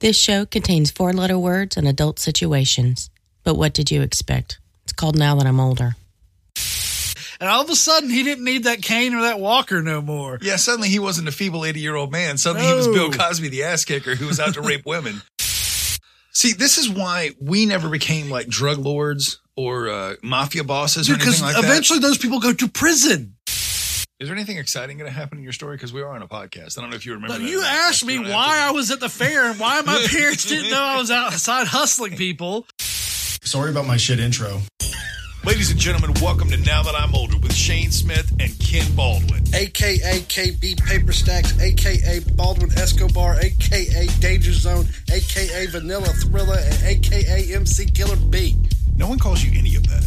This show contains four letter words and adult situations. But what did you expect? It's called Now That I'm Older. And all of a sudden, he didn't need that cane or that walker no more. Yeah, suddenly he wasn't a feeble 80 year old man. Suddenly he was No. Bill Cosby, the ass kicker who was out to rape women. See, this is why we never became like drug lords or uh, mafia bosses or Because anything like eventually those people go to prison. That. Is there anything exciting going to happen in your story? Because we are on a podcast. I don't know if you remember. But that you asked me why to- I was at the fair and why my parents didn't know I was outside hustling people. Sorry about my shit intro. Ladies and gentlemen, welcome to Now That I'm Older with Shane Smith and Ken Baldwin. aka KB Paper Stacks, aka Baldwin Escobar, aka Danger Zone, aka Vanilla Thriller, and aka MC Killer B. No one calls you any of that.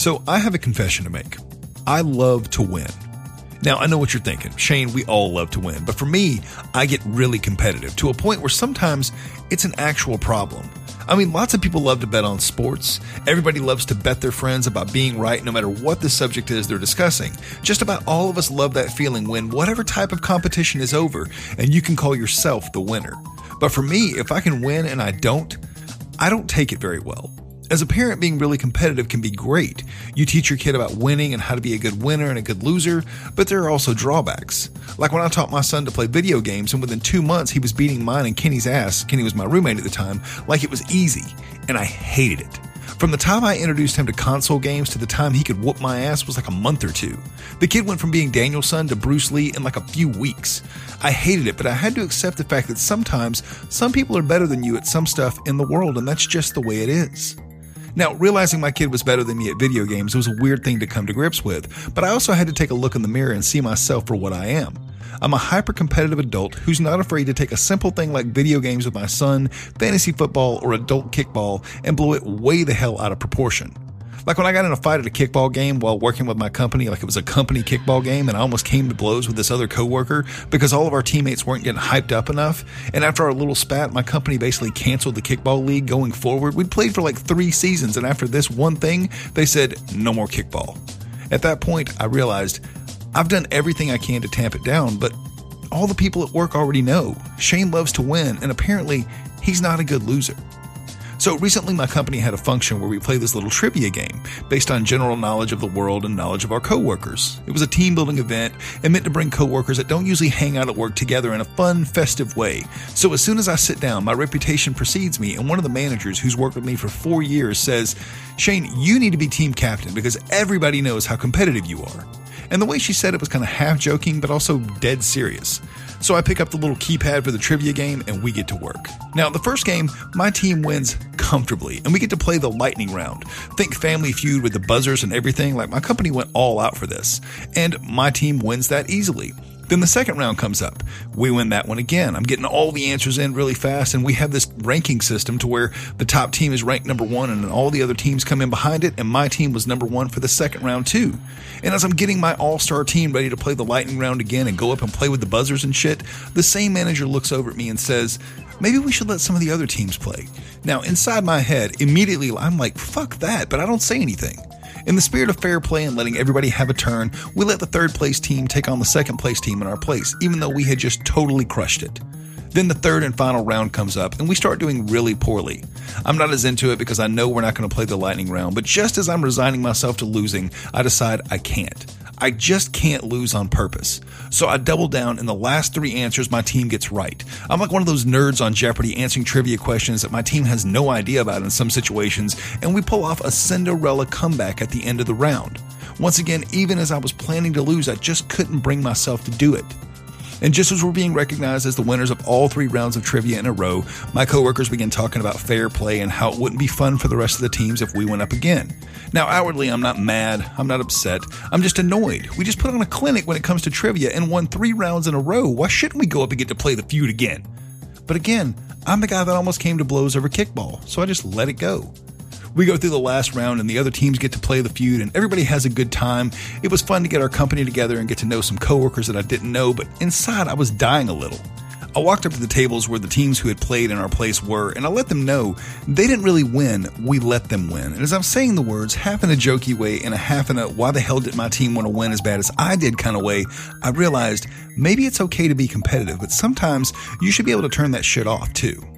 So I have a confession to make. I love to win. Now, I know what you're thinking. Shane, we all love to win. But for me, I get really competitive to a point where sometimes it's an actual problem. I mean, lots of people love to bet on sports. Everybody loves to bet their friends about being right no matter what the subject is they're discussing. Just about all of us love that feeling when whatever type of competition is over and you can call yourself the winner. But for me, if I can win and I don't, I don't take it very well. As a parent, being really competitive can be great. You teach your kid about winning and how to be a good winner and a good loser, but there are also drawbacks. Like when I taught my son to play video games, and within two months he was beating mine and Kenny's ass, Kenny was my roommate at the time, like it was easy, and I hated it. From the time I introduced him to console games to the time he could whoop my ass was like a month or two. The kid went from being Daniel-san to Bruce Lee in like a few weeks. I hated it, but I had to accept the fact that sometimes some people are better than you at some stuff in the world, and that's just the way it is. Now, realizing my kid was better than me at video games was a weird thing to come to grips with, but I also had to take a look in the mirror and see myself for what I am. I'm a hyper competitive adult who's not afraid to take a simple thing like video games with my son, fantasy football, or adult kickball and blow it way the hell out of proportion. Like when I got in a fight at a kickball game while working with my company, like it was a company kickball game, and I almost came to blows with this other coworker because all of our teammates weren't getting hyped up enough. And after our little spat, my company basically canceled the kickball league going forward. We'd played for like three seasons, and after this one thing, they said, no more kickball. At that point, I realized I've done everything I can to tamp it down, but all the people at work already know Shane loves to win, and apparently, he's not a good loser. So recently, my company had a function where we play this little trivia game based on general knowledge of the world and knowledge of our coworkers. It was a team building event and meant to bring coworkers that don't usually hang out at work together in a fun, festive way. So as soon as I sit down, my reputation precedes me, and one of the managers who's worked with me for four years says, Shane, you need to be team captain because everybody knows how competitive you are. And the way she said it was kind of half joking, but also dead serious. So I pick up the little keypad for the trivia game and we get to work. Now, the first game, my team wins comfortably and we get to play the lightning round. Think Family Feud with the buzzers and everything, like my company went all out for this. And my team wins that easily. Then the second round comes up. We win that one again. I'm getting all the answers in really fast, and we have this ranking system to where the top team is ranked number one, and all the other teams come in behind it, and my team was number one for the second round, too. And as I'm getting my all star team ready to play the lightning round again and go up and play with the buzzers and shit, the same manager looks over at me and says, Maybe we should let some of the other teams play. Now, inside my head, immediately I'm like, fuck that, but I don't say anything. In the spirit of fair play and letting everybody have a turn, we let the third place team take on the second place team in our place, even though we had just totally crushed it. Then the third and final round comes up, and we start doing really poorly. I'm not as into it because I know we're not going to play the lightning round, but just as I'm resigning myself to losing, I decide I can't. I just can't lose on purpose. So I double down, and the last three answers my team gets right. I'm like one of those nerds on Jeopardy answering trivia questions that my team has no idea about in some situations, and we pull off a Cinderella comeback at the end of the round. Once again, even as I was planning to lose, I just couldn't bring myself to do it. And just as we're being recognized as the winners of all three rounds of trivia in a row, my coworkers began talking about fair play and how it wouldn't be fun for the rest of the teams if we went up again. Now, outwardly, I'm not mad. I'm not upset. I'm just annoyed. We just put on a clinic when it comes to trivia and won three rounds in a row. Why shouldn't we go up and get to play the feud again? But again, I'm the guy that almost came to blows over kickball, so I just let it go. We go through the last round and the other teams get to play the feud and everybody has a good time. It was fun to get our company together and get to know some coworkers that I didn't know, but inside I was dying a little. I walked up to the tables where the teams who had played in our place were, and I let them know they didn't really win, we let them win. And as I'm saying the words, half in a jokey way and a half in a why the hell did my team want to win as bad as I did kind of way, I realized maybe it's okay to be competitive, but sometimes you should be able to turn that shit off too.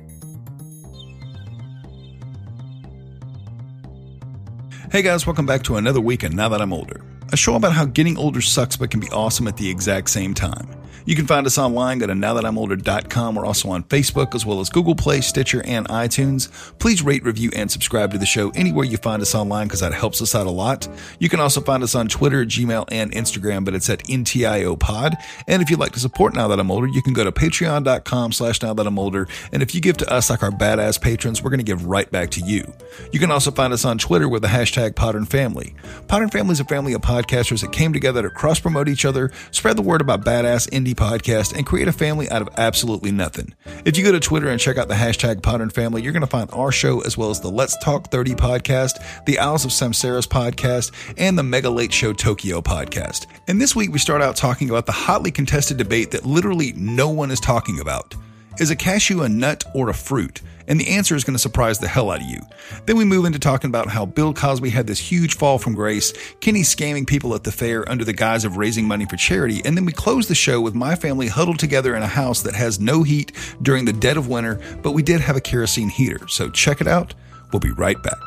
Hey guys, welcome back to another week and Now That I'm Older, a show about how getting older sucks but can be awesome at the exact same time. You can find us online. To nowthatimolder.com. We're also on Facebook as well as Google Play, Stitcher, and iTunes. Please rate, review, and subscribe to the show anywhere you find us online because that helps us out a lot. You can also find us on Twitter, Gmail, and Instagram, but it's at NTIO Pod. And if you'd like to support Now That I'm Older, you can go to patreon.com slash Now That I'm Older. And if you give to us like our badass patrons, we're going to give right back to you. You can also find us on Twitter with the hashtag Podern Family. Podern Family is a family of podcasters that came together to cross promote each other, spread the word about badass indie podcast, and create a family out of absolutely nothing. If you go to Twitter and check out the hashtag Podern Family, you're going to find our show as well as the Let's Talk 30 podcast, the Isles of Samsara's podcast, and the Mega Late Show Tokyo podcast. And this week we start out talking about the hotly contested debate that literally no one is talking about. Is a cashew a nut or a fruit? And the answer is going to surprise the hell out of you. Then we move into talking about how Bill Cosby had this huge fall from grace, Kenny scamming people at the fair under the guise of raising money for charity, and then we close the show with my family huddled together in a house that has no heat during the dead of winter, but we did have a kerosene heater. So check it out. We'll be right back.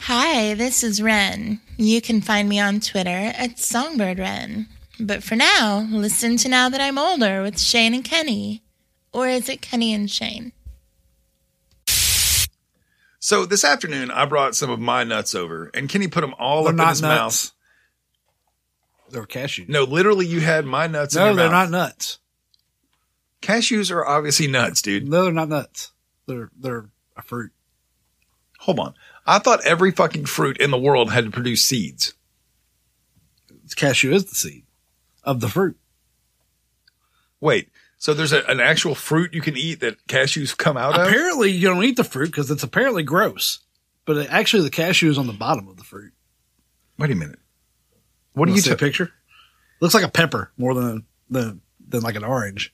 Hi, this is Ren. You can find me on Twitter at Songbird Ren. But for now, listen to Now That I'm Older with Shane and Kenny. Or is it Kenny and Shane? So this afternoon, I brought some of my nuts over, and Kenny put them all They're up in his nuts. mouth. They're cashews. No, literally, you had my nuts in no, your they're mouth. not nuts. Cashews are obviously nuts, dude. No, they're not nuts. They're they're a fruit. Hold on. I thought every fucking fruit in the world had to produce seeds. Cashew is the seed of the fruit. Wait, so there's a, an actual fruit you can eat that cashews come out of? Apparently, you don't eat the fruit because it's apparently gross. But it, actually, the cashew is on the bottom of the fruit. Wait a minute. What do Wanna you see picture? Looks like a pepper more than than than like an orange.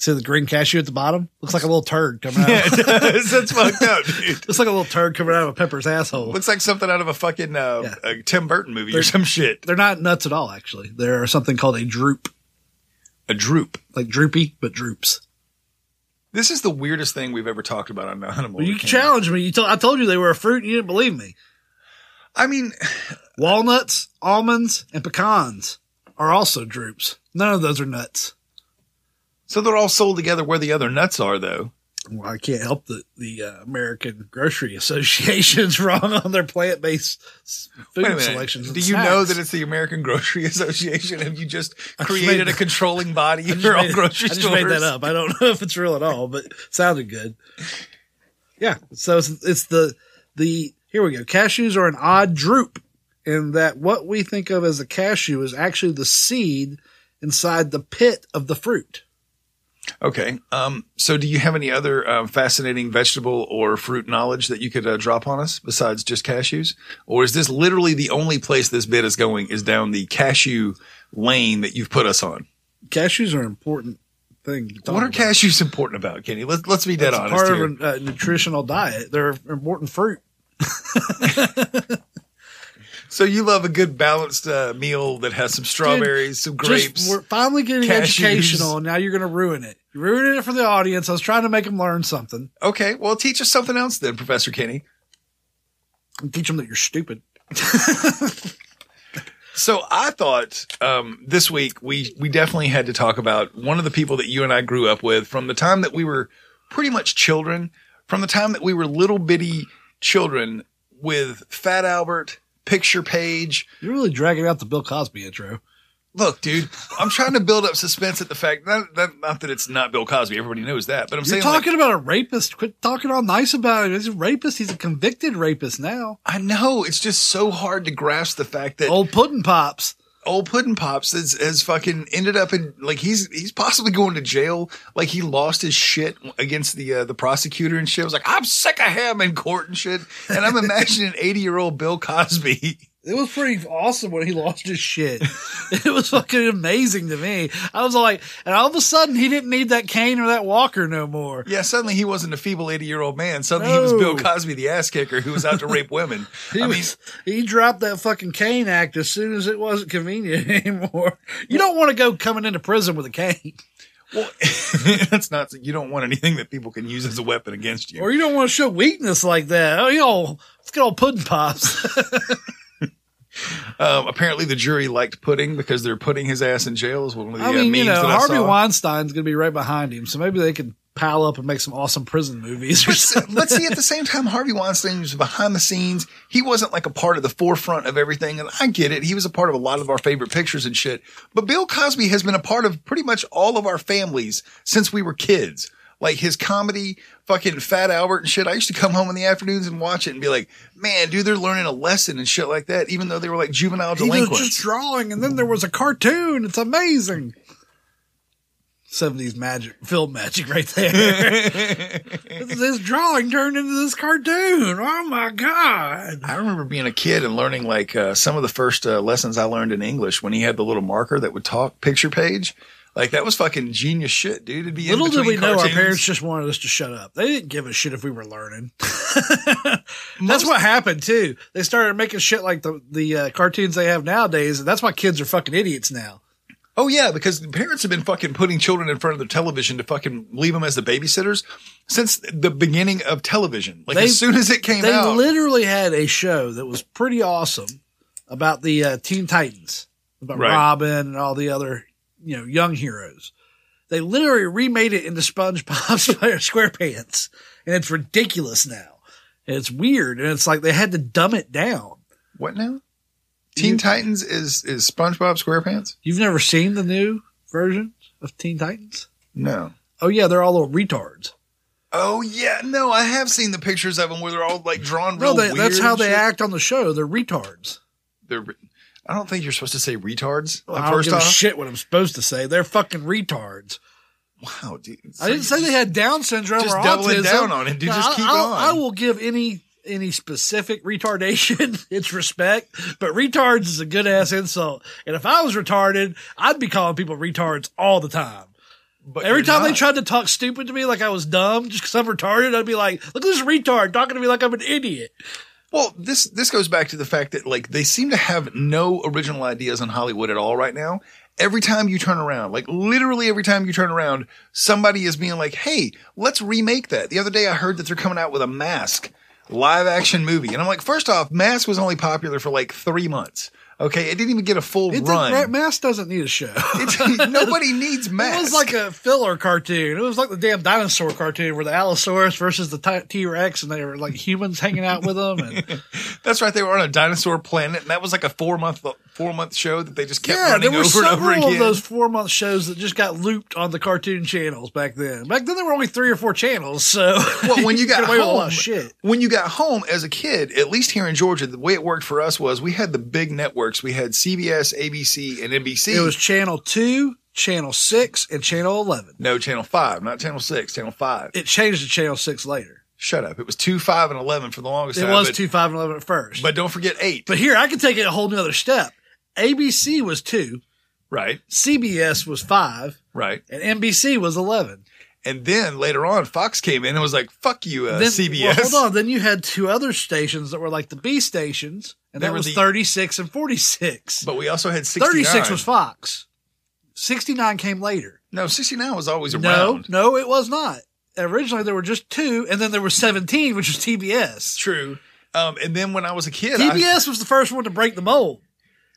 See the green cashew at the bottom? Looks like a little turd coming out. Yeah, it does. That's fucked up, dude. Looks like a little turd coming out of a pepper's asshole. Looks like something out of a fucking uh, Yeah. a Tim Burton movie or They're- some shit. They're not nuts at all, actually. They're something called a drupe, A drupe. like droopy, but drupes. This is the weirdest thing we've ever talked about on Animal. Well, you challenged me. You told I told you they were a fruit, and you didn't believe me. I mean, Walnuts, almonds, and pecans are also drupes. None of those are nuts. So they're all sold together where the other nuts are, though. Well, I can't help that the uh, American Grocery Association's wrong on their plant based food Wait a minute. selections. Do you know that it's the American Grocery Association? Have you just I just created made- a controlling body for all grocery I just stores? made that up. I don't know if it's real at all, but it sounded good. Yeah. So it's, it's the, the, here we go. Cashews are an odd drupe in that what we think of as a cashew is actually the seed inside the pit of the fruit. Okay. Um, so do you have any other um, fascinating vegetable or fruit knowledge that you could uh, drop on us besides just cashews? Or is this literally the only place this bit is going is down the cashew lane that you've put us on? Cashews are an important thing. What are about. cashews important about, Kenny? Let's, let's be dead It's honest part here. of a uh, nutritional diet. They're important fruit. so you love a good balanced uh, meal that has some strawberries, some grapes. Just, we're finally getting cashews. educational, and now you're going to ruin it. You're ruining it for the audience. I was trying to make them learn something okay. Well, teach us something else then, Professor Kenny. and teach them that you're stupid. So I thought um, this week we we definitely had to talk about one of the people that you and I grew up with from the time that we were pretty much children, from the time that we were little bitty children with Fat Albert, Picture Page. You're really dragging out the Bill Cosby intro. Look, dude, I'm trying to build up suspense at the fact that, that not that it's not Bill Cosby, everybody knows that, but I'm You're saying like, talking about a rapist. Quit talking all nice about him. He's a rapist. He's a convicted rapist now. I know it's just so hard to grasp the fact that Old pudding pops. Old Puddin Pops has, has fucking ended up in like he's he's possibly going to jail. Like he lost his shit against the uh, the prosecutor and shit. I was like, I'm sick of him in court and shit. And I'm imagining 80 year old Bill Cosby. It was pretty awesome when he lost his shit. it was fucking amazing to me. I was like, and all of a sudden he didn't need that cane or that walker no more. Yeah, suddenly he wasn't a feeble 80 year old man. Suddenly he was Bill Cosby, the ass kicker who was out to rape women. He I mean, was, he dropped that fucking cane act as soon as it wasn't convenient anymore. You don't want to go coming into prison with a cane, well, that's not, you don't want anything that people can use as a weapon against you. or you don't want to show weakness like that. Oh, you know, let's get all pudding pops. Um, apparently the jury liked pudding because they're putting his ass in jail is one of the I uh, mean, you know, that I Harvey saw. Weinstein's going to be right behind him, so maybe they can pile up and make some awesome prison movies or something. but see, at the same time, Harvey Weinstein was behind the scenes. He wasn't like a part of the forefront of everything. And I get it. He was a part of a lot of our favorite pictures and shit. But Bill Cosby has been a part of pretty much all of our families since we were kids. Like his comedy, fucking Fat Albert and shit. I used to come home in the afternoons and watch it and be like, man, dude, they're learning a lesson and shit like that, even though they were like juvenile He was delinquents. just drawing, and then there was a cartoon. It's amazing. 70s magic, film magic right there. this drawing turned into this cartoon. Oh my God. I remember being a kid and learning like uh, some of the first uh, lessons I learned in English when he had the little marker that would talk picture page. Like that was fucking genius shit, dude. It'd be Little did we between know our parents just wanted us to shut up. They didn't give a shit if we were learning. that's what happened too. They started making shit like the the uh, cartoons they have nowadays, and that's why kids are fucking idiots now. Oh yeah, because parents have been fucking putting children in front of their television to fucking leave them as the babysitters since the beginning of television. Like They- as soon as it came They out, they literally had a show that was pretty awesome about the uh, Teen Titans, about Right. Robin and all the other you know young heroes. They literally remade it into SpongeBob SquarePants, and it's ridiculous now. And it's weird, and it's like they had to dumb it down. what now? Teen Titans is is SpongeBob SquarePants? You've never seen the new version of Teen Titans? No. Oh yeah, they're all little retards. Oh yeah, no, I have seen the pictures of them where they're all like drawn No, real they, that's how they shit. act on the show. They're retards. They're. I don't think you're supposed to say retards. Well, I don't give a shit what I'm supposed to say. They're fucking retards. wow, dude. I didn't say they had Down syndrome just or doubling autism. down on it, dude. Just I- keep I'll- on. I will give any any specific retardation its respect, but retards is a good ass insult. And if I was retarded, I'd be calling people retards all the time. But Every time they tried to talk stupid to me like I was dumb just because I'm retarded, I'd be like, "Look at this retard talking to me like I'm an idiot." Well, this this goes back to the fact that like they seem to have no original ideas in Hollywood at all right now. Every time you turn around, like literally every time you turn around, somebody is being like, "Hey, let's remake that." The other day I heard that they're coming out with a Mask live action movie. And I'm like, "First off, Mask was only popular for like 3 months." Okay, it didn't even get a full It run. did, Mask doesn't need a show. Nobody needs Mask. It was like a filler cartoon. It was like the damn dinosaur cartoon where the Allosaurus versus the T Rex, and they were like humans hanging out with them. And That's right. They were on a dinosaur planet, and that was like a four month four month show that they just kept yeah, running there were over and over several again. of those four month shows that just got looped on the cartoon channels back then. Back then, there were only three or four channels. So, well, when you could got get away with a lot home, shit. when you got home as a kid, at least here in Georgia, the way it worked for us was we had the big networks. We had CBS, ABC, and NBC. It was channel two, channel six, and channel eleven. no channel five, not channel six, channel five. It changed to channel six later. Shut up! It was two, five, and eleven for the longest It time. was but, two, five, and eleven at first. but don't forget eight. but here, I can take it a whole nother step. ABC was two, right, CBS was five, right. and NBC was eleven. And then later on, Fox came in and was like, "Fuck you, uh, then, CBS." well, hold on. Then you had two other stations that were like the B stations, and They that was the- 36 and 46. But we also had sixty-nine. 36 was Fox. 69 came later. no sixty-nine was always around. no, no, it was not. Originally, there were just two, and then there was 17, which was TBS. True. Um, and then when I was a kid, I- TBS was the first one to break the mold.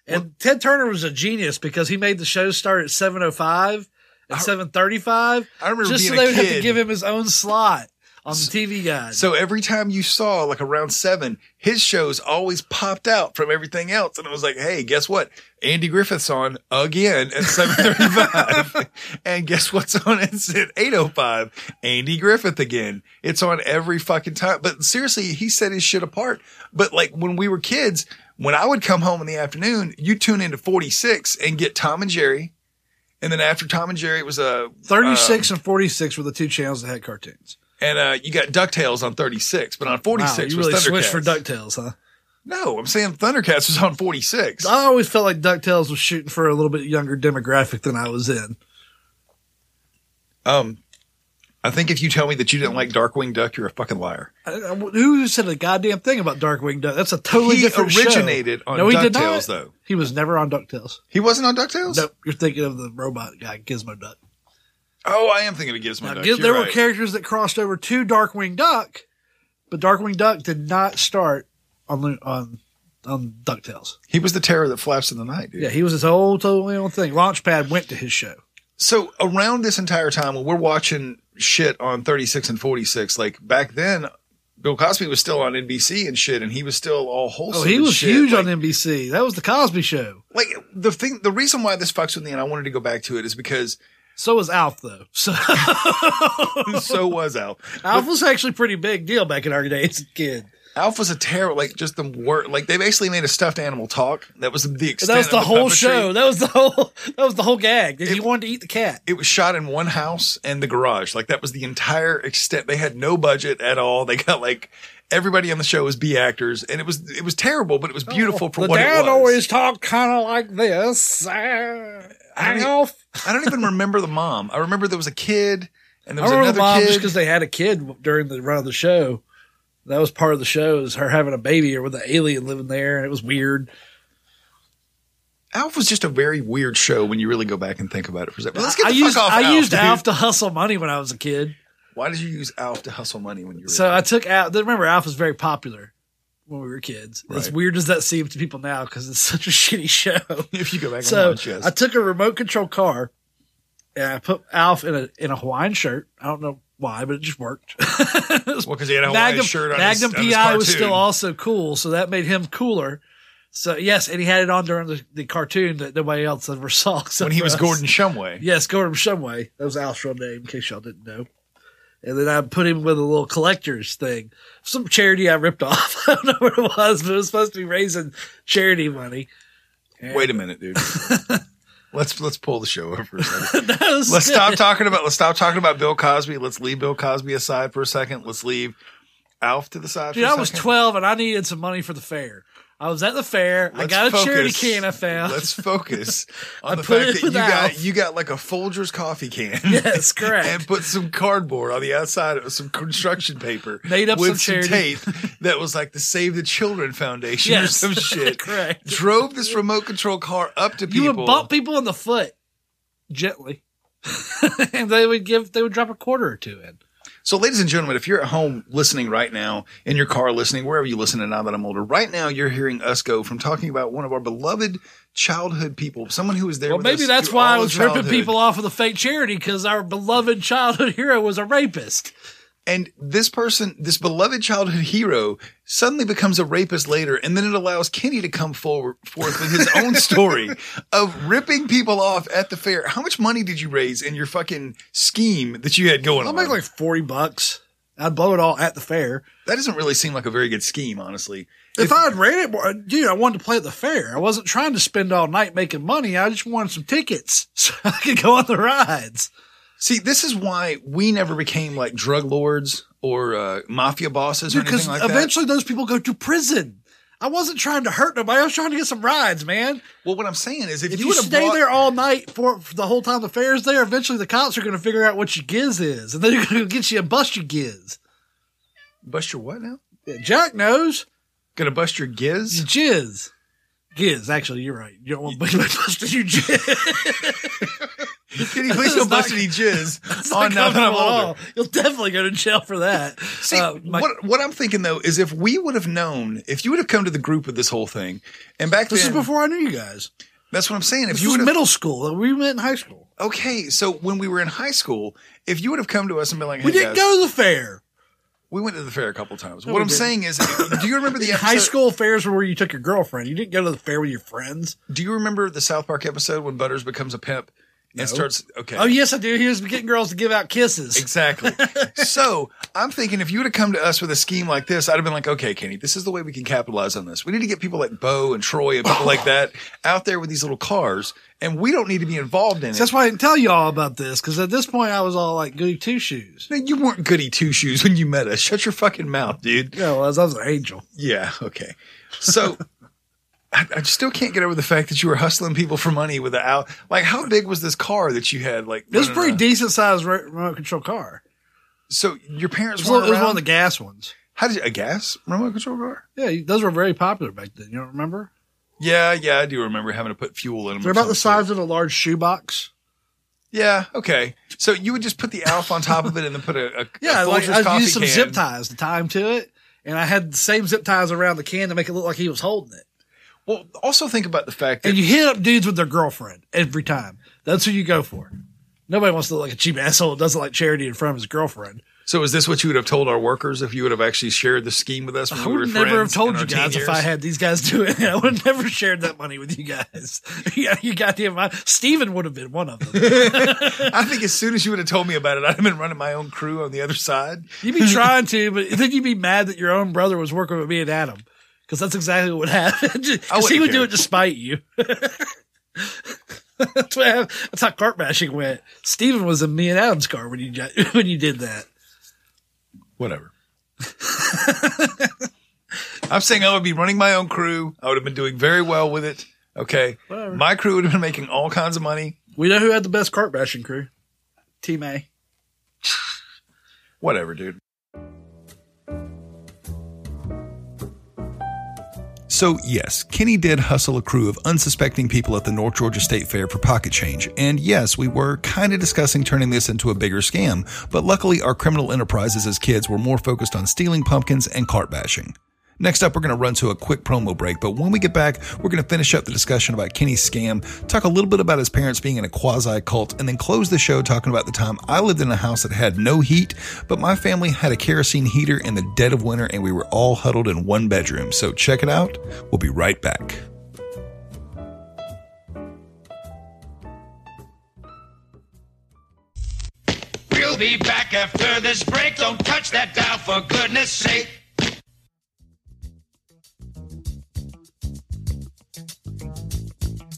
And Ted Turner was a genius because he made the show start at 7.05 and 7.35 I remember just so they would have to give him his own slot. On the TV guide. So every time you saw like around seven, his shows always popped out from everything else. And it was like, Hey, guess what? Andy Griffith's on again at 735. and guess what's on it's at 805? Andy Griffith again. It's on every fucking time. But seriously, he set his shit apart. But like when we were kids, when I would come home in the afternoon, you tune into 46 and get Tom and Jerry. And then after Tom and Jerry, it was a uh, 36 and 46 were the two channels that had cartoons. And uh, you got Ducktales on 36, but on 46 wow, you was really Thundercats. switched for DuckTales, huh? No, I'm saying Thundercats was on 46. I always felt like DuckTales was shooting for a little bit younger demographic than I was in. Um, I think if you tell me that you didn't like Darkwing Duck, you're a fucking liar. I- I- Who said a goddamn thing about Darkwing Duck? That's a totally He different show. originated on no, he did DuckTales, not. though. He was never on DuckTales. He wasn't on Ducktales. Nope, you're thinking of the robot guy, Gizmo Duck. Oh, I am thinking of Gizmo Now, Duck. Giz- there were characters that crossed over to Darkwing Duck, but Darkwing Duck did not start on on on DuckTales. He was the terror that flaps in the night, dude. Yeah, he was his whole totally own thing. Launchpad went to his show. So around this entire time when we're watching shit on 36 and 46, like back then, Bill Cosby was still on NBC and shit, and he was still all wholesome. Oh, he was shit. huge like, on NBC. That was the Cosby Show. like the thing, the reason why this fucks with me, and I wanted to go back to it, is because So was Alf though. So so was Alf. Alf was actually a pretty big deal back in our day as a kid. Alf was a terror, like just the word, like they basically made a stuffed animal talk. That was the extent. That was of the whole puppetry. show. That was the whole. That was the whole gag. He wanted to eat the cat. It was shot in one house and the garage. Like that was the entire extent. They had no budget at all. They got like everybody on the show was B actors, and it was it was terrible, but it was beautiful for Oh, the what dad it was. always talked kind of like this. Uh, I mean, Alf. I don't even remember the mom. I remember there was a kid and there I was remember another mom just kid. because they had a kid during the run of the show. That was part of the show is her having a baby or with an alien living there, and it was weird. Alf was just a very weird show when you really go back and think about it for a second. Let's get I the used fuck off I Alf, used dude. Alf to hustle money when I was a kid. Why did you use Alf to hustle money when you were? So I took Alf. Remember, Alf was very popular when we were kids. As weird as that seems to people now, because it's such a shitty show. if you go back and So watch, yes. I took a remote control car and I put Alf in a in a Hawaiian shirt. I don't know why, but it just worked. well, because he had a Hawaiian Magnum, shirt on Magnum his, on PI was still also cool, so that made him cooler. So yes, and he had it on during the, the cartoon that nobody else ever saw. when he was us. Gordon Shumway. Yes, Gordon Shumway. That was Al's real name, in case y'all didn't know. And then I put him with a little collector's thing, some charity I ripped off. I don't know what it was, but it was supposed to be raising charity money. Wait a minute, dude. let's let's pull the show over for a second. Let's good. stop talking about let's stop talking about Bill Cosby. Let's leave Bill Cosby aside for a second. Let's leave Alf to the side. Dude, for a I was 12 and I needed some money for the fair. I was at the fair. I Let's got a charity focus. can I found. Let's focus on I the put fact that you got you got like a Folgers coffee can. Yes, correct. and put some cardboard on the outside of some construction paper. Made up with some charity. tape that was like the Save the Children Foundation Yes. or some shit. Correct. Drove this remote control car up to people. you would bump people in the foot gently. and they would give, they would drop a quarter or two in. So, ladies and gentlemen, if you're at home listening right now, in your car listening, wherever you listen to Now That I'm Older, right now you're hearing us go from talking about one of our beloved childhood people, someone who was there Well, maybe that's why I was ripping people off of the fake charity because our beloved childhood hero was a rapist. And this person, this beloved childhood hero, suddenly becomes a rapist later, and then it allows Kenny to come forward forth with his own story of ripping people off at the fair. How much money did you raise in your fucking scheme that you had going I'll on? make like 40 bucks. I'd blow it all at the fair. that doesn't really seem like a very good scheme, honestly. If, I had ran it more, dude, I wanted to play at the fair. I wasn't trying to spend all night making money. I just wanted some tickets so I could go on the rides. See, this is why we never became like drug lords or uh, mafia bosses or anything Because like that. eventually those people go to prison. I wasn't trying to hurt nobody. I was trying to get some rides, man. Well, what I'm saying is, if, If you, you, stay brought, there all night for, for the whole time the fair's there, eventually the cops are going to figure out what your giz is, and then they're going to get you and bust your giz. bust your what now? Yeah, Jack knows Gonna bust your giz? your jizz. Giz, actually, you're right. You don't want to bust your jizz. Can you please don't bust any jizz on now that I'm older? You'll definitely go to jail for that. See, Uh, my- what what I'm thinking though is if we would have known, if you would have come to the group with this whole thing, and back this then, is before I knew you guys. that's what I'm saying. If This you was middle school. We met in high school. okay, so when we were in high school, if you would have come to us and been like, We didn't guys, go to the fair. We went to the fair a couple times. No, what I'm didn't. saying is, do you remember the High school fairs were where you took your girlfriend. You didn't go to the fair with your friends. Do you remember the South Park episode when Butters becomes a pimp and starts? Okay. Oh yes, I do. He was getting girls to give out kisses. Exactly. so I'm thinking if you would have come to us with a scheme like this, I'd have been like, okay, Kenny, this is the way we can capitalize on this. We need to get people like Bo and Troy and people like that out there with these little cars, and we don't need to be involved in it. That's why I didn't tell you all about this because at this point I was all like goody two shoes. Man, you weren't goody two shoes when you met us. Shut your fucking mouth, dude. Yeah, well, I was, I was an angel. Yeah. Okay. So. I, I still can't get over the fact that you were hustling people for money with the out. Like, how big was this car that you had? Like, It was a pretty decent sized remote control car. So your parents It was, weren't it was one of the gas ones. How did you, a gas remote control car? Yeah, those were very popular back then. You don't remember? Yeah, yeah, I do remember having to put fuel in them. They're about the sort. size of a large shoebox. Yeah, okay. So you would just put the Alf on top of it and then put a, a Yeah, a like I used some can. zip ties to tie him to it, and I had the same zip ties around the can to make it look like he was holding it. Well, also think about the fact that And you hit up dudes with their girlfriend every time. That's who you go for. Nobody wants to look like a cheap asshole that doesn't like charity in front of his girlfriend. so is this what you would have told our workers if you would have actually shared the scheme with us? When I we were would never have told you our teen guys if I had these guys do it. I would have never shared that money with you guys. yeah, you goddamn right. Steven would have been one of them. I think as soon as you would have told me about it, I'd have been running my own crew on the other side. You'd be trying to, but then you'd be mad that your own brother was working with me and Adam. Because that's exactly what would happen. Just- 'cause he wouldn't do it to spite you. that's, what happened. that's how cart bashing went. Steven was in me and Adam's car when you when you did that. Whatever. I'm saying I would be running my own crew. I would have been doing very well with it. Okay. Whatever. My crew would have been making all kinds of money. We know who had the best cart bashing crew. Team A. Whatever, dude. So, yes, Kenny did hustle a crew of unsuspecting people at the North Georgia State Fair for pocket change. And yes, we were kind of discussing turning this into a bigger scam, but luckily our criminal enterprises as kids were more focused on stealing pumpkins and cart bashing. Next up, we're going to run to a quick promo break, but when we get back, we're going to finish up the discussion about Kenny's scam, talk a little bit about his parents being in a quasi cult, and then close the show talking about the time I lived in a house that had no heat, but my family had a kerosene heater in the dead of winter and we were all huddled in one bedroom. So check it out. We'll be right back. We'll be back after this break. Don't touch that dial for goodness sake.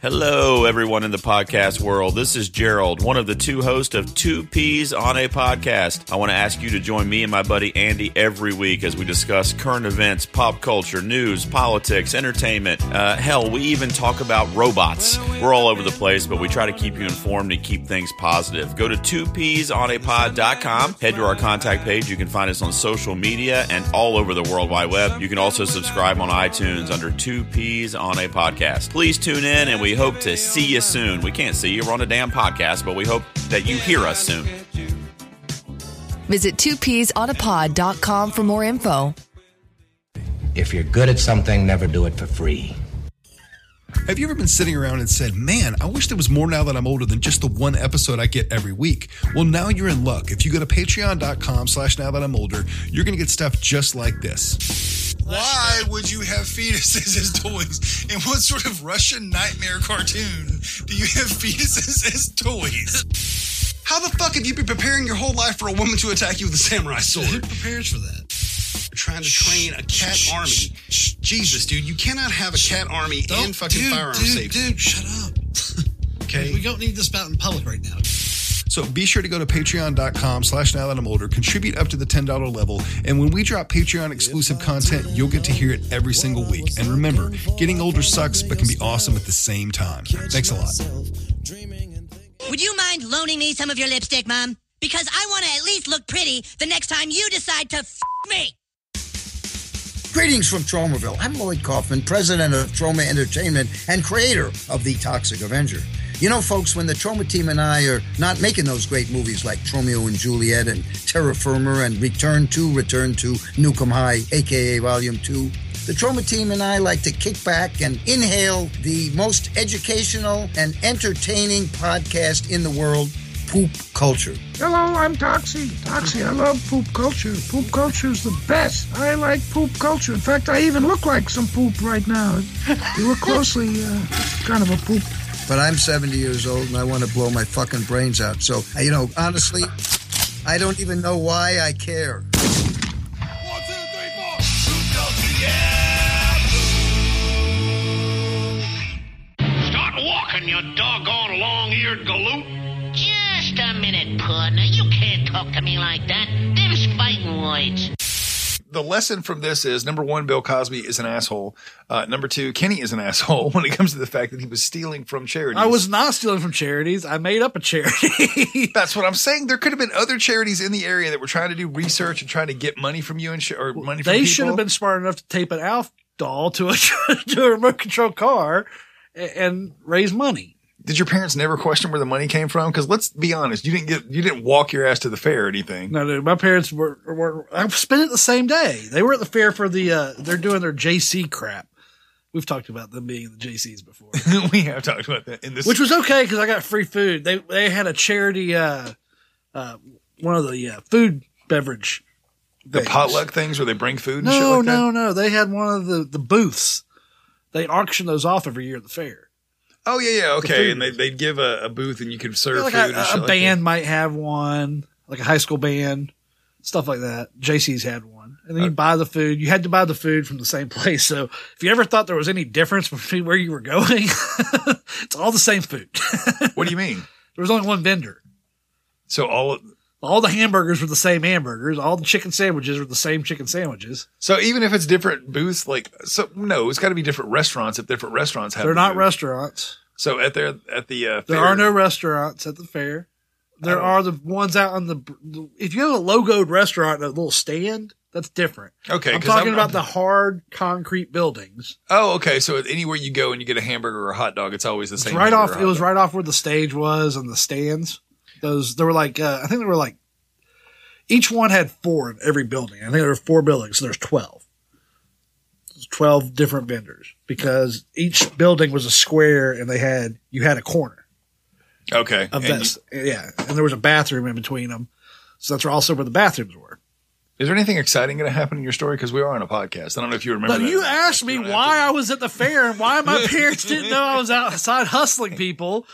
Hello, everyone in the podcast world. This is Gerald, one of the two hosts of Two Peas on a Podcast. I want to ask you to join me and my buddy Andy every week as we discuss current events, pop culture, news, politics, entertainment. Uh, hell, we even talk about robots. We're all over the place, but we try to keep you informed and keep things positive. Go to twopeasonapod.com, head to our contact page. You can find us on social media and all over the World Wide Web. You can also subscribe on iTunes under Two Peas on a Podcast. Please tune in and we hope to see you soon. We can't see you, we're on a damn podcast, but we hope that you hear us soon. Visit twopeasonapod.com for more info. If you're good at something, never do it for free. Have you ever been sitting around and said, Man, I wish there was more now that I'm older than just the one episode I get every week? Well, now you're in luck. If you go to patreon.com slash now that I'm older, you're going to get stuff just like this. Why would you have fetuses as toys? In what sort of Russian nightmare cartoon do you have fetuses as toys? How the fuck have you been preparing your whole life for a woman to attack you with a samurai sword? Who prepares for that? You're trying to train a cat army. Jesus, dude, you cannot have a cat army and fucking dude, firearm dude, safety. Dude, shut up. Okay. We don't need this out in public right now. So be sure to go to patreon.com slash now that I'm older, contribute up to the $10 level, and when we drop Patreon exclusive content, you'll get to hear it every single week. And remember, getting older sucks, but can be awesome at the same time. Thanks a lot. Would you mind loaning me some of your lipstick, Mom? Because I want to at least look pretty the next time you decide to f me. Greetings from Tromaville. I'm Lloyd Kaufman, president of Troma Entertainment and creator of The Toxic Avenger. You know, folks, when the Troma team and I are not making those great movies like Tromeo and Juliet and Terror Firmer and Return to Return to Nuke 'Em High, aka Volume 2, the Troma team and I like to kick back and inhale the most educational and entertaining podcast in the world, poop culture. Hello, I'm Toxie. Toxie, I love poop culture. Poop culture is the best. I like poop culture. In fact, I even look like some poop right now. If you look closely, uh, kind of a poop. But I'm 70 years old and I want to blow my fucking brains out. So, you know, honestly, I don't even know why I care. Start walking, you doggone long-eared galoot. Just a minute, partner. You can't talk to me like that. Them's fighting words. The lesson from this is number one, Bill Cosby is an asshole. Uh, number two, Kenny is an asshole when it comes to the fact that he was stealing from charities. I was not stealing from charities. I made up a charity. That's what I'm saying. There could have been other charities in the area that were trying to do research and trying to get money from you and sh- or money from they should have been smart enough to tape an Alf doll to a to a remote control car a- and raise money. Did your parents never question where the money came from? Because let's be honest, you didn't get you didn't walk your ass to the fair or anything. No, no, my parents were, were I spent it the same day. They were at the fair for the uh they're doing their JC crap. We've talked about them being the JCs before. we have talked about that in this, Which was okay because I got free food. They they had a charity uh uh one of the uh, food beverage the things. potluck things where they bring food and shit No, that. no, no. They had one of the the booths. They auction those off every year at the fair. Oh yeah, yeah, okay. And they they'd give a, a booth and you could serve like food a, a like band might have one, like a high school band, stuff like that. JC's had one, and then you uh, buy the food. You had to buy the food from the same place. So if you ever thought there was any difference between where you were going, it's all the same food. What do you mean? there was only one vendor. So all All the hamburgers were the same hamburgers. All the chicken sandwiches were the same chicken sandwiches. so even if it's different booths, like so no, it's got to be different restaurants. If different restaurants have, They're not restaurants. So at their at the uh, There fair- are no restaurants at the fair. There are the ones out on the. If you have a logoed restaurant, a little stand, that's different. Okay, I'm talking I'm- about the hard concrete buildings. Oh, okay. So anywhere you go and you get a hamburger or a hot dog, it's always the It's same. right off. It was dog. right off where the stage was and the stands. Those there were like uh, I think there were like each one had four in every building. I think there were four buildings, so there's twelve. There's Twelve different vendors because each building was a square and they had you had a corner Okay. of And this. Yeah, and there was a bathroom in between them, so that's also where the bathrooms were. Is there anything exciting going to happen in your story? Because we are on a podcast. I don't know if you remember. But you asked me why I was at the fair and why my parents didn't know I was outside hustling people.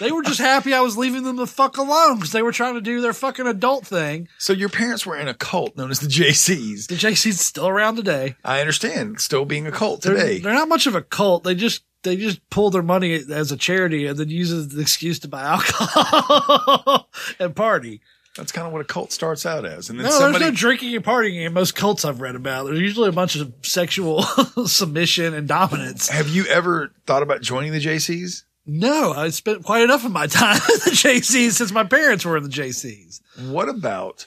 They were just happy I was leaving them the fuck alone because they were trying to do their fucking adult thing. So your parents were in a cult known as the JCs. The JC's still around today. I understand, still being a cult They're, today. they're not much of a cult. They just they just pull their money as a charity and then use it as an excuse to buy alcohol and party. That's kind of what a cult starts out as. And then No, somebody, there's no drinking and partying in most cults I've read about. There's usually a bunch of sexual submission and dominance. have you ever thought about joining the JCs? No, I spent quite enough of my time in the JCs since my parents were in the JCs. What about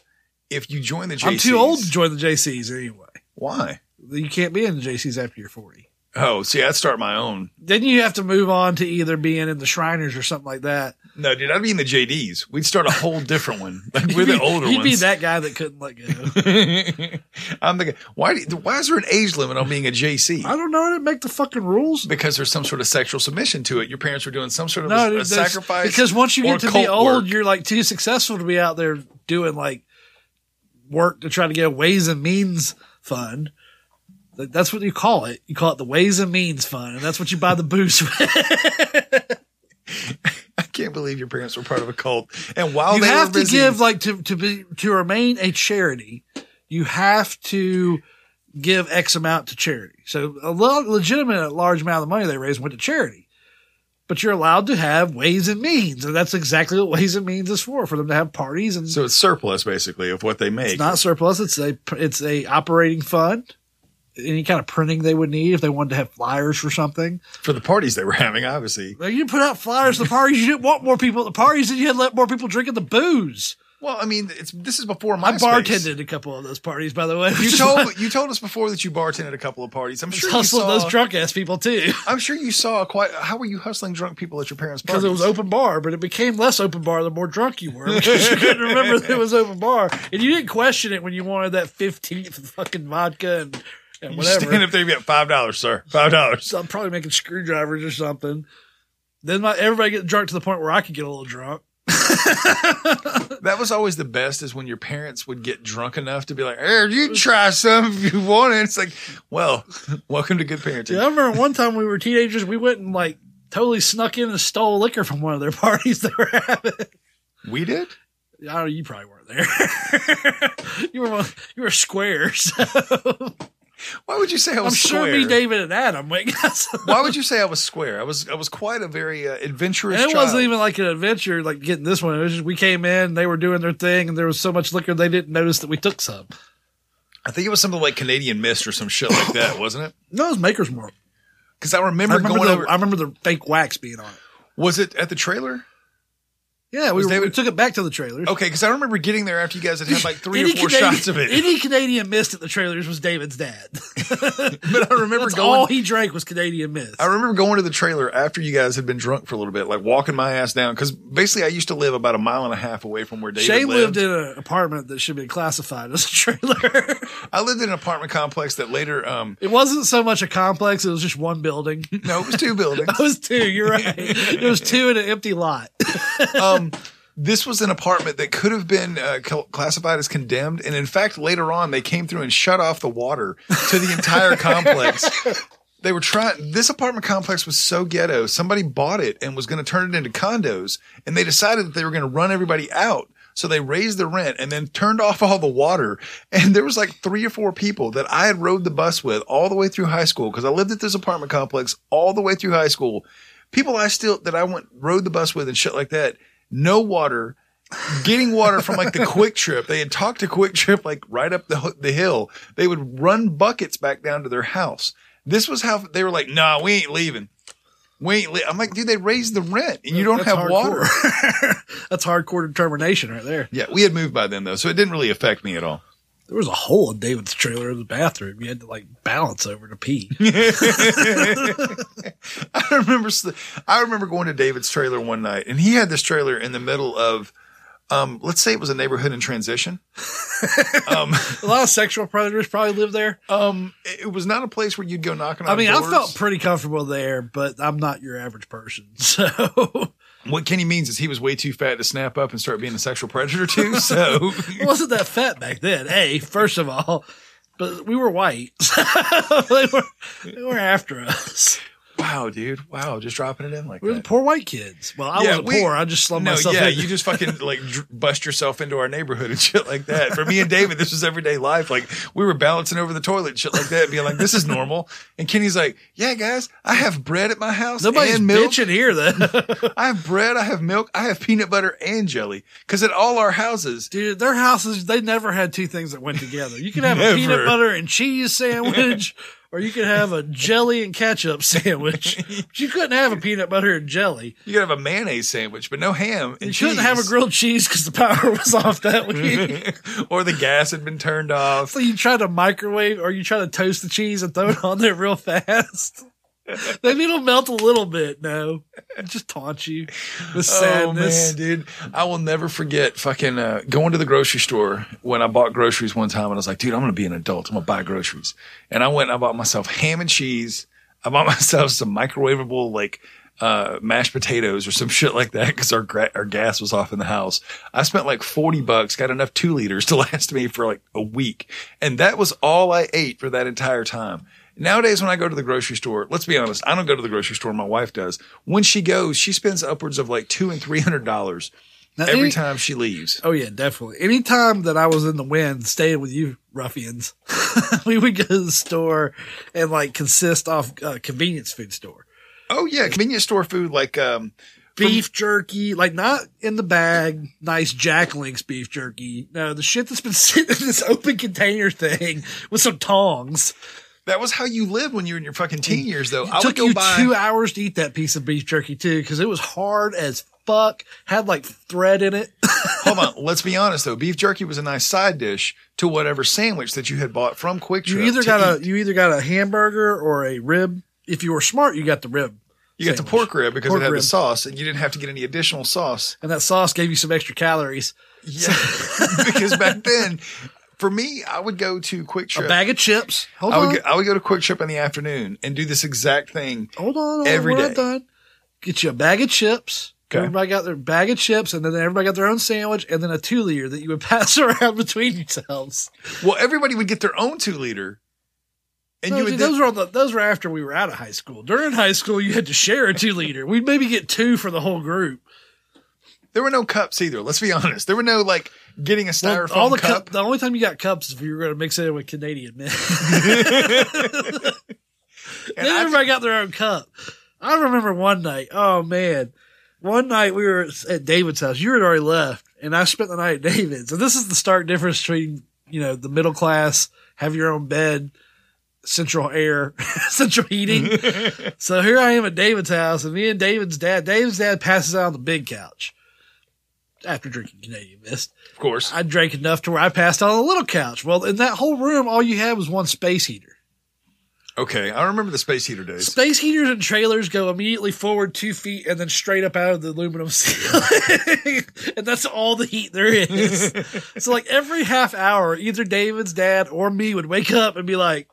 if you join the JCs? I'm too old to join the JCs anyway. Why? You can't be in the JCs after you're 40. Oh, see, I'd start my own. Then you have to move on to either being in the Shriners or something like that. No, dude, I'd be in the JDs. We'd start a whole different one. Like we're You'd the older You'd ones. be that guy that couldn't let go. I'm thinking, why? Do, why is there an age limit on being a JC? I don't know. I didn't make the fucking rules. Because there's some sort of sexual submission to it. Your parents were doing some sort of No, a, a dude, sacrifice. Because once you get to be old, work. you're like too successful to be out there doing like work to try to get a ways and means fund. Like, That's what you call it. You call it the ways and means fund, and that's what you buy the booze with. I can't believe your parents were part of a cult. And while you they have to give like to to be to remain a charity. You have to give X amount to charity. So a lo- legitimate large amount of the money they raise went to charity. But you're allowed to have ways and means, and that's exactly what ways and means is for—for them to have parties and so it's surplus basically of what they make. It's not surplus. It's a it's a operating fund. Any kind of printing they would need if they wanted to have flyers for something. for the parties they were having, obviously. Like you put out flyers at the parties. You didn't want more people at the parties, and you had to let more people drinking the booze. Well, I mean, it's this is before my I bartended a couple of those parties, by the way. You told you told us before that you bartended a couple of parties. I'm sure you saw those drunk ass people too. I'm sure you saw quite. How were you hustling drunk people at your parents' Because it was open bar, but it became less open bar the more drunk you were because you couldn't remember that it was open bar, and you didn't question it when you wanted that fifteenth fucking vodka and, and You whatever. stand up there, you get five dollars, sir. Five dollars. So I'm probably making screwdrivers or something. Then my, everybody get drunk to the point where I could get a little drunk. That was always the best is when your parents would get drunk enough to be like, Here, you try some if you want it. It's like, well, welcome to good parenting. Yeah, I remember one time we were teenagers, we went and like totally snuck in and stole liquor from one of their parties they were having. We did? I don't know, you probably weren't there. you were you were square, so Why would you say I was I'm sure square? me, David, and Adam went. and got some. Why would you say I was square? I was I was quite a very uh, adventurous. And it child. wasn't even like an adventure, like getting this one. It was just we came in, they were doing their thing, and there was so much liquor they didn't notice that we took some. I think it was something like Canadian Mist or some shit like that, wasn't it? No, it was Maker's Mark. Because I remember, I remember, going the, over. I remember the fake wax being on it. was it at the trailer? Yeah, we, Was were, we David- took it back to the trailers. Okay, because I remember getting there after you guys had had like three or four Canadian- shots of it. Any Canadian mist at the trailers was David's dad. but I remember going. all he drank was Canadian mist. I remember going to the trailer after you guys had been drunk for a little bit, like walking my ass down. Because basically, I used to live about a mile and a half away from where David Shane lived. lived in an apartment that should be classified as a trailer. I lived in an apartment complex that later. Um, it wasn't so much a complex; it was just one building. no, it was two buildings. it was two. You're right. It was two in an empty lot. um, this was an apartment that could have been uh, classified as condemned, and in fact, later on, they came through and shut off the water to the entire complex. They were trying. This apartment complex was so ghetto. Somebody bought it and was going to turn it into condos, and they decided that they were going to run everybody out. So they raised the rent and then turned off all the water. And there was like three or four people that I had rode the bus with all the way through high school because I lived at this apartment complex all the way through high school. People I still that I went rode the bus with and shit like that. No water, getting water from like the QuikTrip. They had talked to QuikTrip like right up the the hill. They would run buckets back down to their house. This was how they were like, "Nah, we ain't leaving. We ain't." Li-. I'm like, dude, they raised the rent and you don't That's have hardcore. water. That's hardcore determination right there. yeah, we had moved by then though, so it didn't really affect me at all. There was a hole in David's trailer in the bathroom. You had to like balance over to pee. I remember I remember going to David's trailer one night and he had this trailer in the middle of um let's say it was a neighborhood in transition. um a lot of sexual predators probably live there. um it was not a place where you'd go knocking on I mean, doors. I felt pretty comfortable there, but I'm not your average person. So what Kenny means is he was way too fat to snap up and start being a sexual predator too. So I wasn't that fat back then. Hey, first of all, but we were white. They, were, they were after us. Wow, dude. Wow, just dropping it in like We were that. the poor white kids. Well, I Yeah, wasn't we- poor. I just slummed no, myself yeah, in. you just fucking like bust yourself into our neighborhood and shit like that. For me and David, this was everyday life. Like we were balancing over the toilet, and shit like that, being like, "This is normal." And Kenny's like, "Yeah, guys, I have bread at my house Nobody's and milk. bitching here, then. I have bread, I have milk, I have peanut butter and jelly. Because at all our houses, Dude, their houses, they never had two things that went together. You could have a peanut butter and cheese sandwich, or you could have a jelly and ketchup sandwich. But you couldn't have a peanut butter and jelly. you could have a mayonnaise sandwich, but no ham and You cheese. couldn't have a grilled cheese because the power was off that week. or the gas had been turned off. so you try to microwave or you try to toast the cheese and throw it on there real fast. Maybe it'll melt a little bit. No, just taunt you with Oh man, sadness. dude, I will never forget fucking uh, going to the grocery store when I bought groceries one time, and I was like, dude, I'm gonna be an adult. I'm gonna buy groceries, and I went and I bought myself ham and cheese. I bought myself some microwavable like uh, mashed potatoes or some shit like that because our gra- our gas was off in the house. I spent like forty bucks, got enough two liters to last me for like a week, and that was all I ate for that entire time. Nowadays, when I go to the grocery store, let's be honest, I don't go to the grocery store. My wife does. When she goes, she spends upwards of like two and three hundred dollars Now, every any- time she leaves. Oh yeah, definitely. Anytime that I was in the wind staying with you ruffians, we would go to the store and like consist off uh, convenience food store. Oh yeah, convenience store food like um, Beef jerky, like not in the bag, nice Jack Links beef jerky. No, the shit that's been sitting in this open container thing with some tongs. That was how you lived when you were in your fucking teen years, though. It I would took you buy. two hours to eat that piece of beef jerky too, because it was hard as fuck. Had like thread in it. Hold on, let's be honest though. Beef jerky was a nice side dish to whatever sandwich that you had bought from QuikTrip. You either got eat. a you either got a hamburger or a rib. If you were smart, you got the rib. You got the pork rib because Pork it had rib. the sauce, and you didn't have to get any additional sauce. and that sauce gave you some extra calories. Yeah, because back then, for me, I would go to QuikTrip. A bag of chips. Hold I would on. go, I would go to QuikTrip in the afternoon and do this exact thing. hold on. Hold every day. done. Get you a bag of chips Everybody got their bag of chips, and then everybody got their own sandwich, and then a two liter that you would pass around between yourselves. Well, everybody would get their own two liter. And No, you see, would those were the, those were after we were out of high school. During high school, you had to share a two liter. We'd maybe get two for the whole group. there were no cups either. Let's be honest. There were no like getting a Well, styrofoam all the cup. cup. The only time you got cups is if you were going to mix it in with Canadian mist. then everybody got their own cup. I remember one night. Oh man, one night we were at David's house. You had already left, and I spent the night at David's. And this is the stark difference between you know the middle class, have your own bed, central air, central heating. so here I am at David's house, and me and David's dad. David's dad passes out on the big couch after drinking Canadian Mist. Of course. I drank enough to where I passed out on the little couch. Well, in that whole room, all you had was one space heater. Okay, I remember the space heater days. Space heaters and trailers go immediately forward two feet and then straight up out of the aluminum ceiling. and that's all the heat there is. so like every half hour, either David's dad or me would wake up and be like,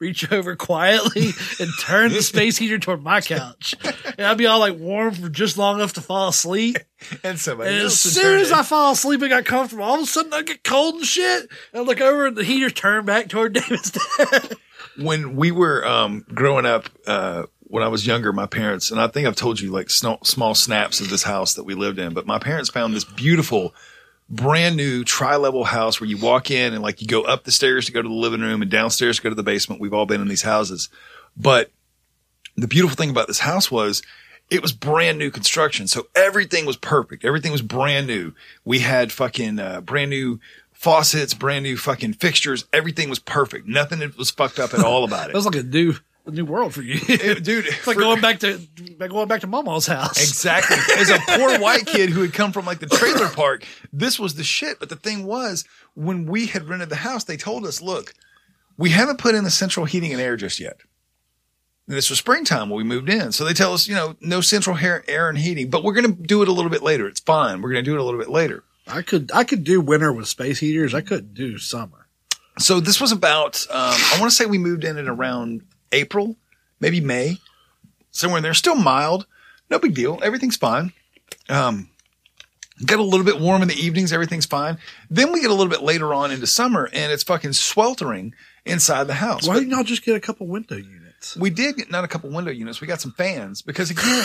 reach over quietly and turn the space heater toward my couch. And I'd be all like warm for just long enough to fall asleep. And somebody And as soon as. I fall asleep and got comfortable, all of a sudden I get cold and shit. And I look over and the heater turned back toward David's dad. when we were um, growing up, uh, when I was younger, my parents, and I think I've told you like sno- small snaps of this house that we lived in, but my parents found this beautiful, brand new tri level house where you walk in and like you go up the stairs to go to the living room and downstairs to go to the basement. We've all been in these houses. But the beautiful thing about this house was it was brand new construction. So everything was perfect. Everything was brand new. We had fucking uh, brand new faucets, brand new fucking fixtures. Everything was perfect. Nothing was fucked up at all about That it. was like a new, a new world for you. dude. It's like going back to like going back to Mama's house. Exactly. As a poor white kid who had come from like the trailer park, this was the shit. But the thing was, when we had rented the house, they told us, look, we haven't put in the central heating and air just yet. And this was springtime when we moved in. So they tell us, you know, no central air, air and heating, but we're going to do it a little bit later. It's fine. We're going to do it a little bit later. I could I could do winter with space heaters. I couldn't do summer. So this was about, um, I want to say we moved in at around April, maybe May, somewhere in there. Still mild. No big deal. Everything's fine. Um, get a little bit warm in the evenings. Everything's fine. Then we get a little bit later on into summer and it's fucking sweltering inside the house. Why But didn't y'all just get a couple window units? we did get not a couple window units. We got some fans because again,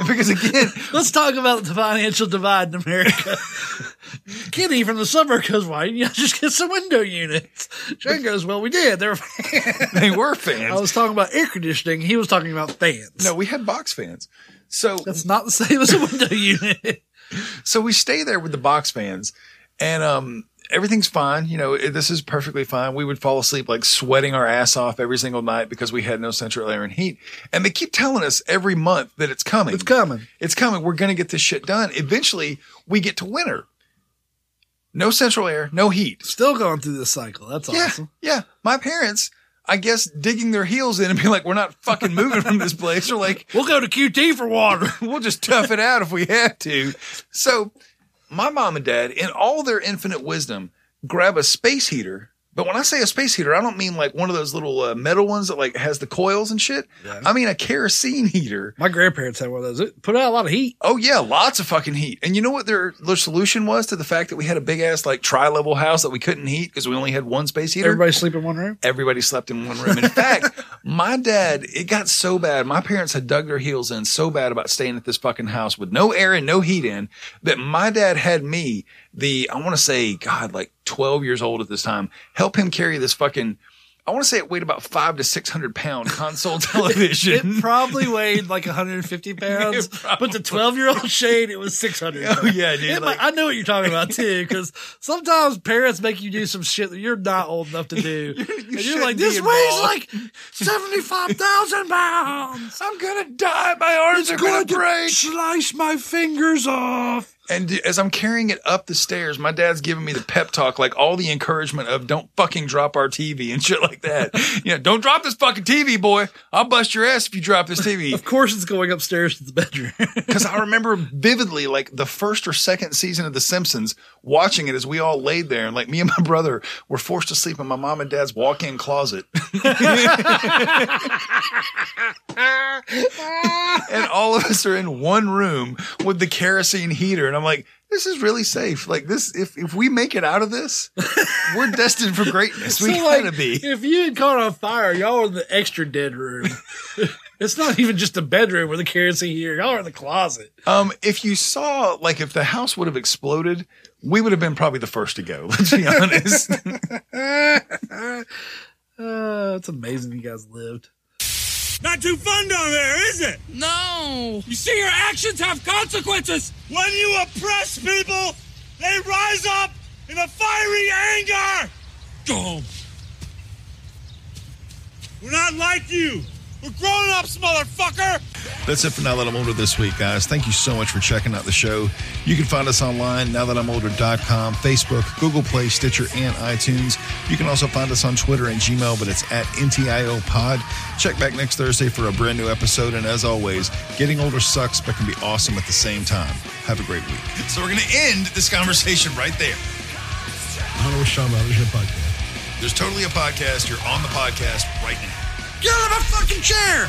because again, Let's talk about the financial divide in America. Kenny from the suburb goes, "Why didn't you just get some window units?" Shane goes, "Well, we did. They were fans." they were fans. I was talking about air conditioning. He was talking about fans. no, we had box fans. So That's not the same as a window unit. So we stay there with the box fans and, um, everything's fine. You know, this is perfectly fine. We would fall asleep like sweating our ass off every single night because we had no central air and heat. And they keep telling us every month that it's coming. It's coming. It's coming. We're going to get this shit done. Eventually we get to winter. No central air, no heat. Still going through this cycle. That's Yeah. awesome. Yeah. My parents, I guess, digging their heels in and being like, we're not fucking moving from this place. Or like, We'll go to QT for water. we'll just tough it out if we have to. So my mom and dad, in all their infinite wisdom, grab a space heater. But when I say a space heater, I don't mean like one of those little uh, metal ones that like has the coils and shit. I mean a kerosene heater. My grandparents had one of those. It put out a lot of heat. Oh yeah, lots of fucking heat. And you know what their their solution was to the fact that we had a big ass like tri level house that we couldn't heat because we only had one space heater. Everybody sleep in one room. Everybody slept in one room. In fact, my dad, it got so bad. My parents had dug their heels in so bad about staying at this fucking house with no air and no heat in that my dad had me, the, I want to say, God, like 12 years old at this time, help him carry this fucking, I want to say it weighed about five to 600 pound console television. It probably weighed like 150 pounds, but the 12 year old Shane, it was 600. Oh, yeah, dude, like- might- I know what you're talking about too, because sometimes parents make you do some shit that you're not old enough to do. and you're like, this weighs like 75,000 pounds. I'm going to die. My arms are going to break. Slice my fingers off. And as I'm carrying it up the stairs, my dad's giving me the pep talk, like all the encouragement of don't fucking drop our TV and shit like that. you know, don't drop this fucking TV, boy. I'll bust your ass if you drop this TV. Of course, it's going upstairs to the bedroom. Because I remember vividly, like the first or second season of The Simpsons, watching it as we all laid there, and like me and my brother were forced to sleep in my mom and dad's walk-in closet. and all of us are in one room with the kerosene heater. And I'm like, this is really safe. Like this, if, if we make it out of this, we're destined for greatness. We So, gotta like, be. If you had caught on fire, y'all are in the extra dead room. it's not even just a bedroom with a kerosene here. Y'all are in the closet. Um, if you saw, like, if the house would have exploded, we would have been probably the first to go. Let's be honest. uh, it's amazing you guys lived. Not too fun down there, is it? No. You see, your actions have consequences. When you oppress people, they rise up in a fiery anger. Go. We're not like you. We're grown ups, motherfucker. That's it for Now That I'm Older this week, guys. Thank you so much for checking out the show. You can find us online, now that I'm nowthatimolder.com, Facebook, Google Play, Stitcher, and iTunes. You can also find us on Twitter and Gmail, but it's at NTIO Pod. Check back next Thursday for a brand new episode. And as always, getting older sucks, but can be awesome at the same time. Have a great week. So we're going to end this conversation right there. I don't know what's talking about. There's your podcast. There's totally a podcast. You're on the podcast right now. Get out of my fucking chair!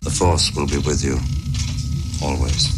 The Force will be with you always.